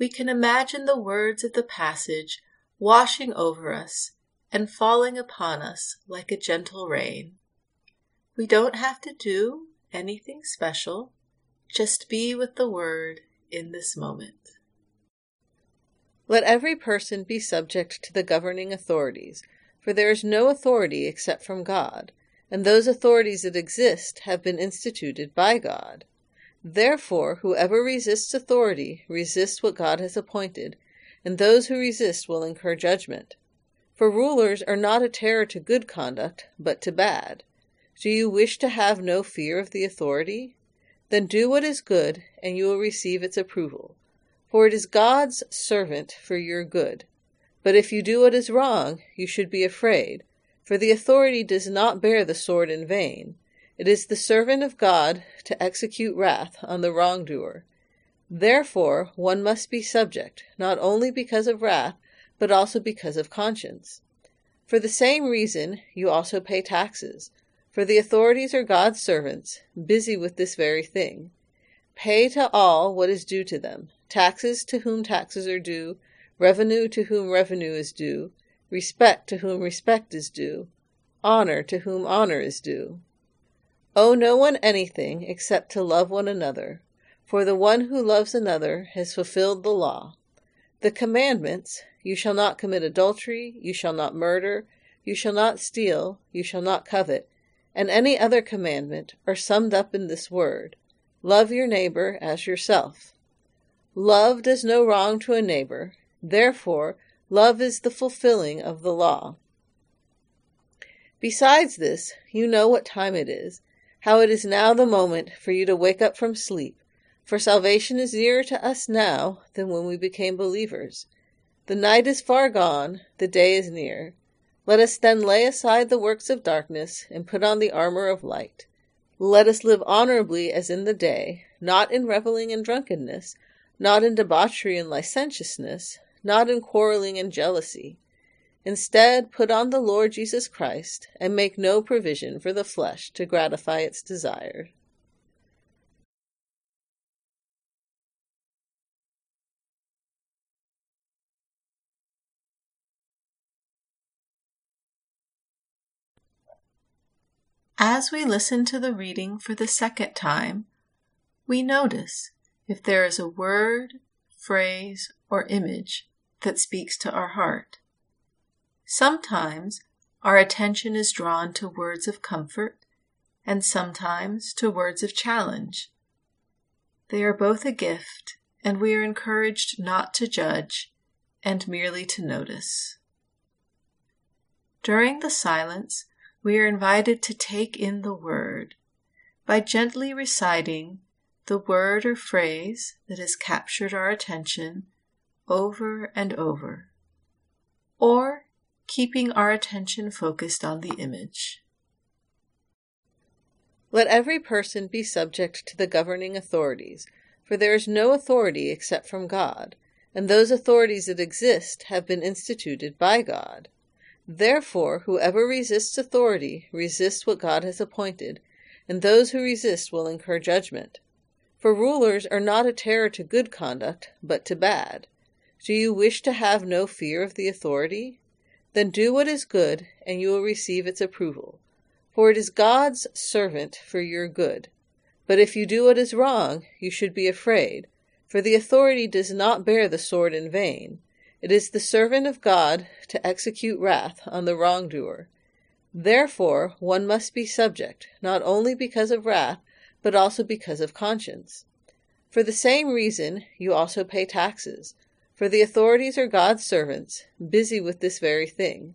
we can imagine the words of the passage washing over us and falling upon us like a gentle rain. We don't have to do anything special, just be with the word in this moment. Let every person be subject to the governing authorities, for there is no authority except from God, and those authorities that exist have been instituted by God. Therefore, whoever resists authority resists what God has appointed, and those who resist will incur judgment. For rulers are not a terror to good conduct, but to bad. Do you wish to have no fear of the authority? Then do what is good, and you will receive its approval. For it is God's servant for your good. But if you do what is wrong, you should be afraid, for the authority does not bear the sword in vain. It is the servant of God to execute wrath on the wrongdoer. Therefore, one must be subject, not only because of wrath, but also because of conscience. For the same reason, you also pay taxes, for the authorities are God's servants, busy with this very thing. Pay to all what is due to them taxes to whom taxes are due, revenue to whom revenue is due, respect to whom respect is due, honor to whom honor is due. Owe no one anything except to love one another, for the one who loves another has fulfilled the law. The commandments you shall not commit adultery, you shall not murder, you shall not steal, you shall not covet, and any other commandment are summed up in this word love your neighbor as yourself. Love does no wrong to a neighbor, therefore, love is the fulfilling of the law. Besides this, you know what time it is how it is now the moment for you to wake up from sleep, for salvation is nearer to us now than when we became believers. The night is far gone, the day is near. Let us then lay aside the works of darkness and put on the armor of light. Let us live honorably as in the day, not in reveling and drunkenness, not in debauchery and licentiousness, not in quarreling and jealousy Instead, put on the Lord Jesus Christ and make no provision for the flesh to gratify its desire. As we listen to the reading for the second time, we notice if there is a word, phrase, or image that speaks to our heart. Sometimes our attention is drawn to words of comfort and sometimes to words of challenge. They are both a gift, and we are encouraged not to judge and merely to notice. During the silence, we are invited to take in the word by gently reciting the word or phrase that has captured our attention over and over, or keeping our attention focused on the image. Let every person be subject to the governing authorities, for there is no authority except from God, and those authorities that exist have been instituted by God. Therefore, whoever resists authority resists what God has appointed, and those who resist will incur judgment. For rulers are not a terror to good conduct, but to bad. Do you wish to have no fear of the authority? Then do what is good, and you will receive its approval. For it is God's servant for your good. But if you do what is wrong, you should be afraid, for the authority does not bear the sword in vain. It is the servant of God to execute wrath on the wrongdoer. Therefore, one must be subject, not only because of wrath, but also because of conscience. For the same reason, you also pay taxes, for the authorities are God's servants, busy with this very thing.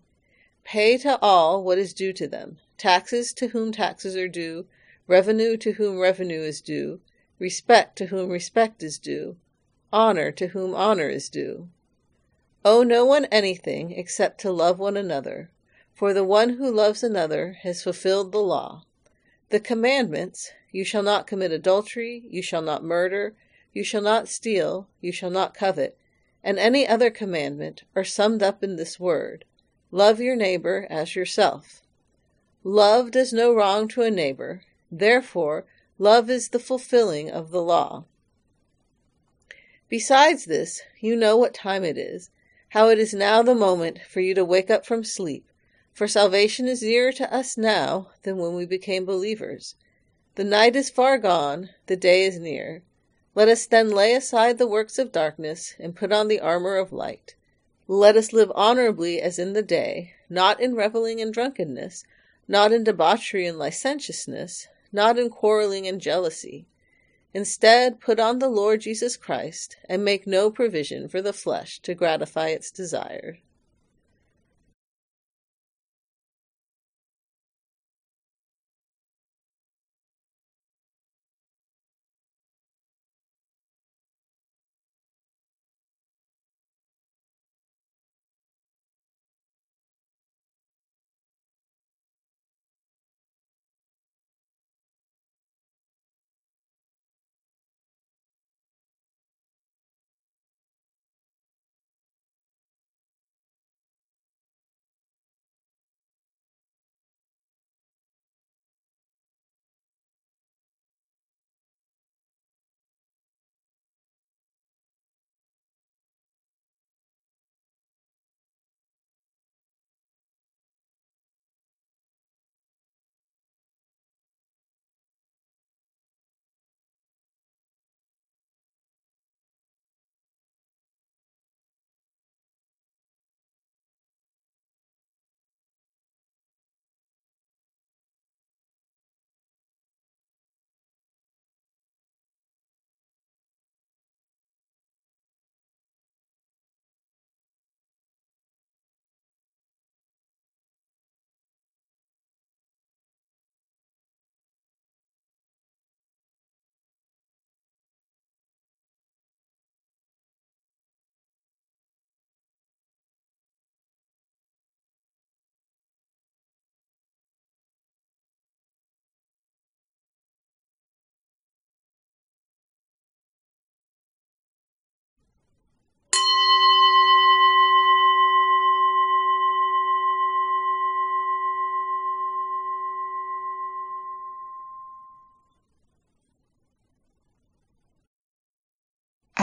Pay to all what is due to them. Taxes to whom taxes are due, revenue to whom revenue is due, respect to whom respect is due, honor to whom honor is due. Owe no one anything except to love one another, for the one who loves another has fulfilled the law. The commandments you shall not commit adultery, you shall not murder, you shall not steal, you shall not covet, and any other commandment are summed up in this word love your neighbor as yourself. Love does no wrong to a neighbor, therefore, love is the fulfilling of the law. Besides this, you know what time it is how it is now the moment for you to wake up from sleep, for salvation is nearer to us now than when we became believers. The night is far gone, the day is near. Let us then lay aside the works of darkness and put on the armor of light. Let us live honorably as in the day, not in reveling and drunkenness, not in debauchery and licentiousness, not in quarreling and jealousy Instead, put on the Lord Jesus Christ and make no provision for the flesh to gratify its desires.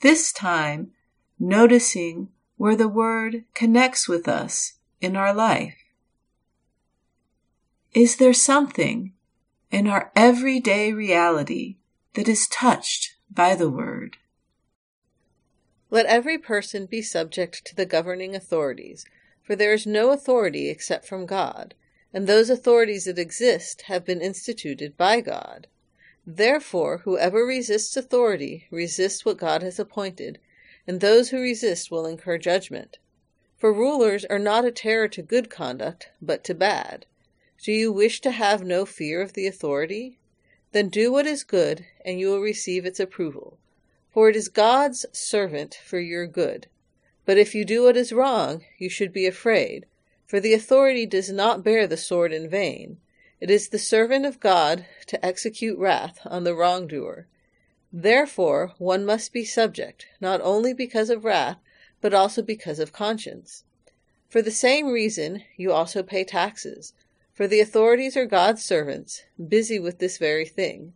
This time, noticing where the word connects with us in our life. Is there something in our everyday reality that is touched by the word? Let every person be subject to the governing authorities, for there is no authority except from God, and those authorities that exist have been instituted by God. Therefore, whoever resists authority resists what God has appointed, and those who resist will incur judgment. For rulers are not a terror to good conduct, but to bad. Do you wish to have no fear of the authority? Then do what is good, and you will receive its approval. For it is God's servant for your good. But if you do what is wrong, you should be afraid, for the authority does not bear the sword in vain. It is the servant of God to execute wrath on the wrongdoer. Therefore, one must be subject, not only because of wrath, but also because of conscience. For the same reason, you also pay taxes, for the authorities are God's servants, busy with this very thing.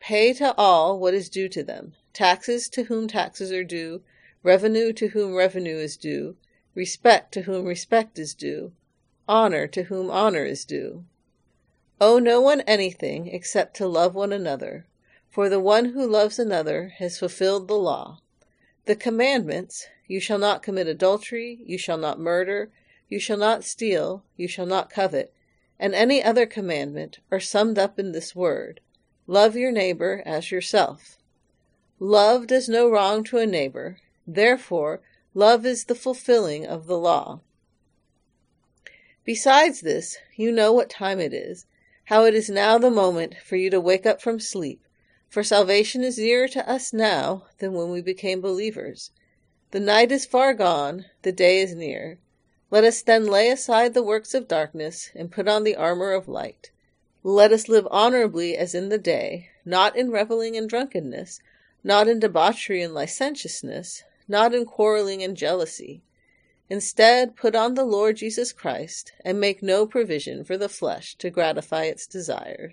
Pay to all what is due to them taxes to whom taxes are due, revenue to whom revenue is due, respect to whom respect is due, honor to whom honor is due. Owe no one anything except to love one another, for the one who loves another has fulfilled the law. The commandments you shall not commit adultery, you shall not murder, you shall not steal, you shall not covet, and any other commandment are summed up in this word love your neighbor as yourself. Love does no wrong to a neighbor. Therefore, love is the fulfilling of the law. Besides this, you know what time it is, how it is now the moment for you to wake up from sleep, for salvation is nearer to us now than when we became believers. The night is far gone, the day is near. Let us then lay aside the works of darkness and put on the armor of light. Let us live honorably as in the day, not in reveling and drunkenness not in debauchery and licentiousness, not in quarreling and jealousy. Instead, put on the Lord Jesus Christ, and make no provision for the flesh to gratify its desires.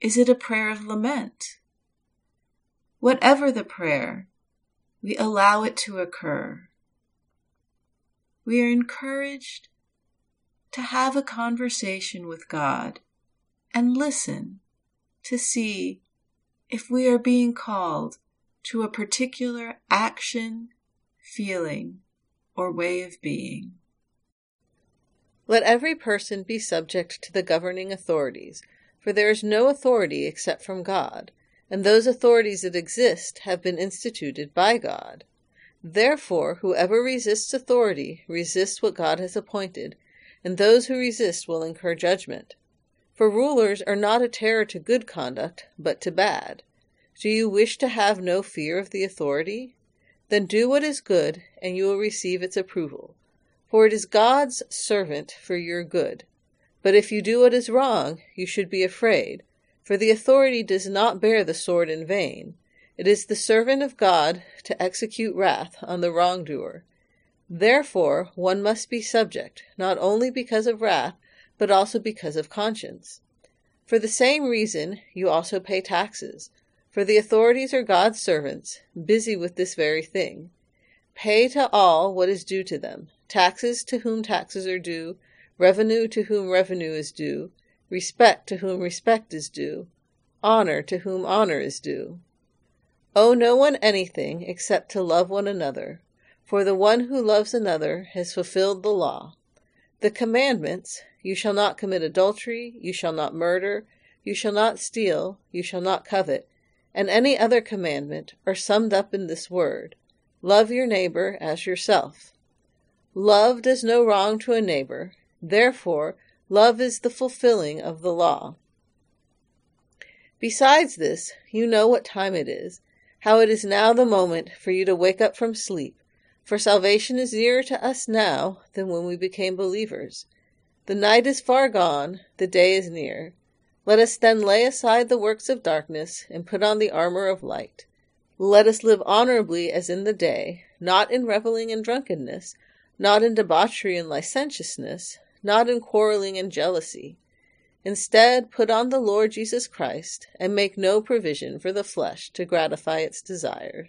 Is it a prayer of lament? Whatever the prayer, we allow it to occur. We are encouraged to have a conversation with God and listen to see if we are being called to a particular action, feeling, or way of being. Let every person be subject to the governing authorities, for there is no authority except from God, and those authorities that exist have been instituted by God. Therefore, whoever resists authority resists what God has appointed, and those who resist will incur judgment. For rulers are not a terror to good conduct, but to bad. Do you wish to have no fear of the authority? Then do what is good, and you will receive its approval. For it is God's servant for your good. But if you do what is wrong, you should be afraid, for the authority does not bear the sword in vain. It is the servant of God to execute wrath on the wrongdoer. Therefore, one must be subject, not only because of wrath, but also because of conscience. For the same reason, you also pay taxes for the authorities are God's servants, busy with this very thing. Pay to all what is due to them taxes to whom taxes are due, revenue to whom revenue is due, respect to whom respect is due, honor to whom honor is due. Owe no one anything except to love one another, for the one who loves another has fulfilled the law. The commandments you shall not commit adultery, you shall not murder, you shall not steal, you shall not covet and any other commandment are summed up in this word love your neighbor as yourself. Love does no wrong to a neighbor, therefore, love is the fulfilling of the law. Besides this, you know what time it is, how it is now the moment for you to wake up from sleep, for salvation is nearer to us now than when we became believers. The night is far gone, the day is near. Let us then lay aside the works of darkness and put on the armor of light. Let us live honorably as in the day, not in reveling and drunkenness, not in debauchery and licentiousness, not in quarreling and jealousy. Instead, put on the Lord Jesus Christ, and make no provision for the flesh to gratify its desires.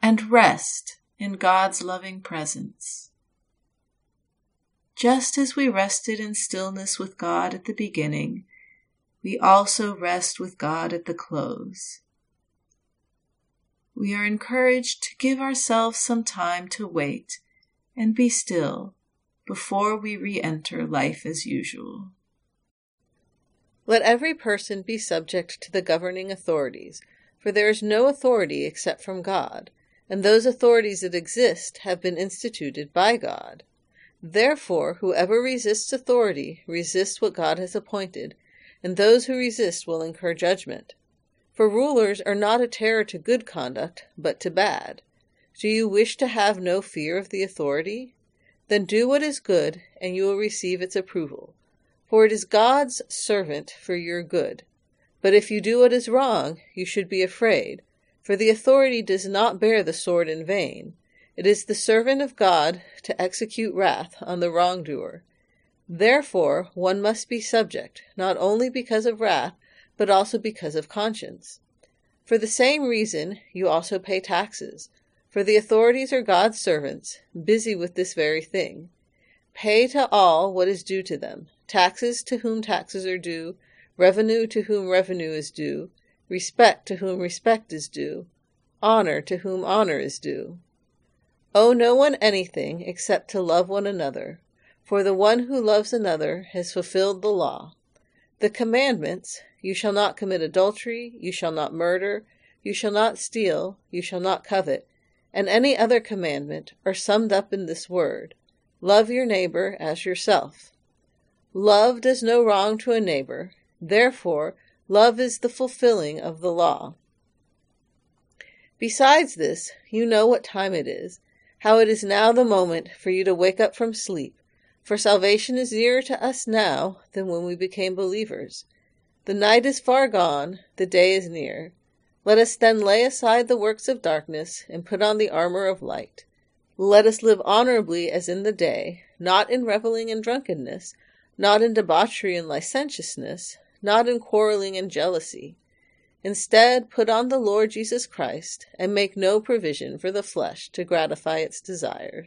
and rest in God's loving presence. Just as we rested in stillness with God at the beginning, we also rest with God at the close we are encouraged to give ourselves some time to wait and be still before we re enter life as usual. Let every person be subject to the governing authorities, for there is no authority except from God, and those authorities that exist have been instituted by God. Therefore, whoever resists authority resists what God has appointed, and those who resist will incur judgment. For rulers are not a terror to good conduct, but to bad. Do you wish to have no fear of the authority? Then do what is good, and you will receive its approval. For it is God's servant for your good. But if you do what is wrong, you should be afraid, for the authority does not bear the sword in vain. It is the servant of God to execute wrath on the wrongdoer. Therefore, one must be subject, not only because of wrath, but also because of conscience. For the same reason, you also pay taxes, for the authorities are God's servants, busy with this very thing. Pay to all what is due to them taxes to whom taxes are due, revenue to whom revenue is due, respect to whom respect is due, honor to whom honor is due. Owe no one anything except to love one another, for the one who loves another has fulfilled the law. The commandments, you shall not commit adultery, you shall not murder, you shall not steal, you shall not covet, and any other commandment are summed up in this word love your neighbor as yourself. Love does no wrong to a neighbor, therefore, love is the fulfilling of the law. Besides this, you know what time it is, how it is now the moment for you to wake up from sleep for salvation is nearer to us now than when we became believers. The night is far gone, the day is near. Let us then lay aside the works of darkness and put on the armor of light. Let us live honorably as in the day, not in reveling and drunkenness, not in debauchery and licentiousness, not in quarreling and jealousy. Instead, put on the Lord Jesus Christ and make no provision for the flesh to gratify its desires.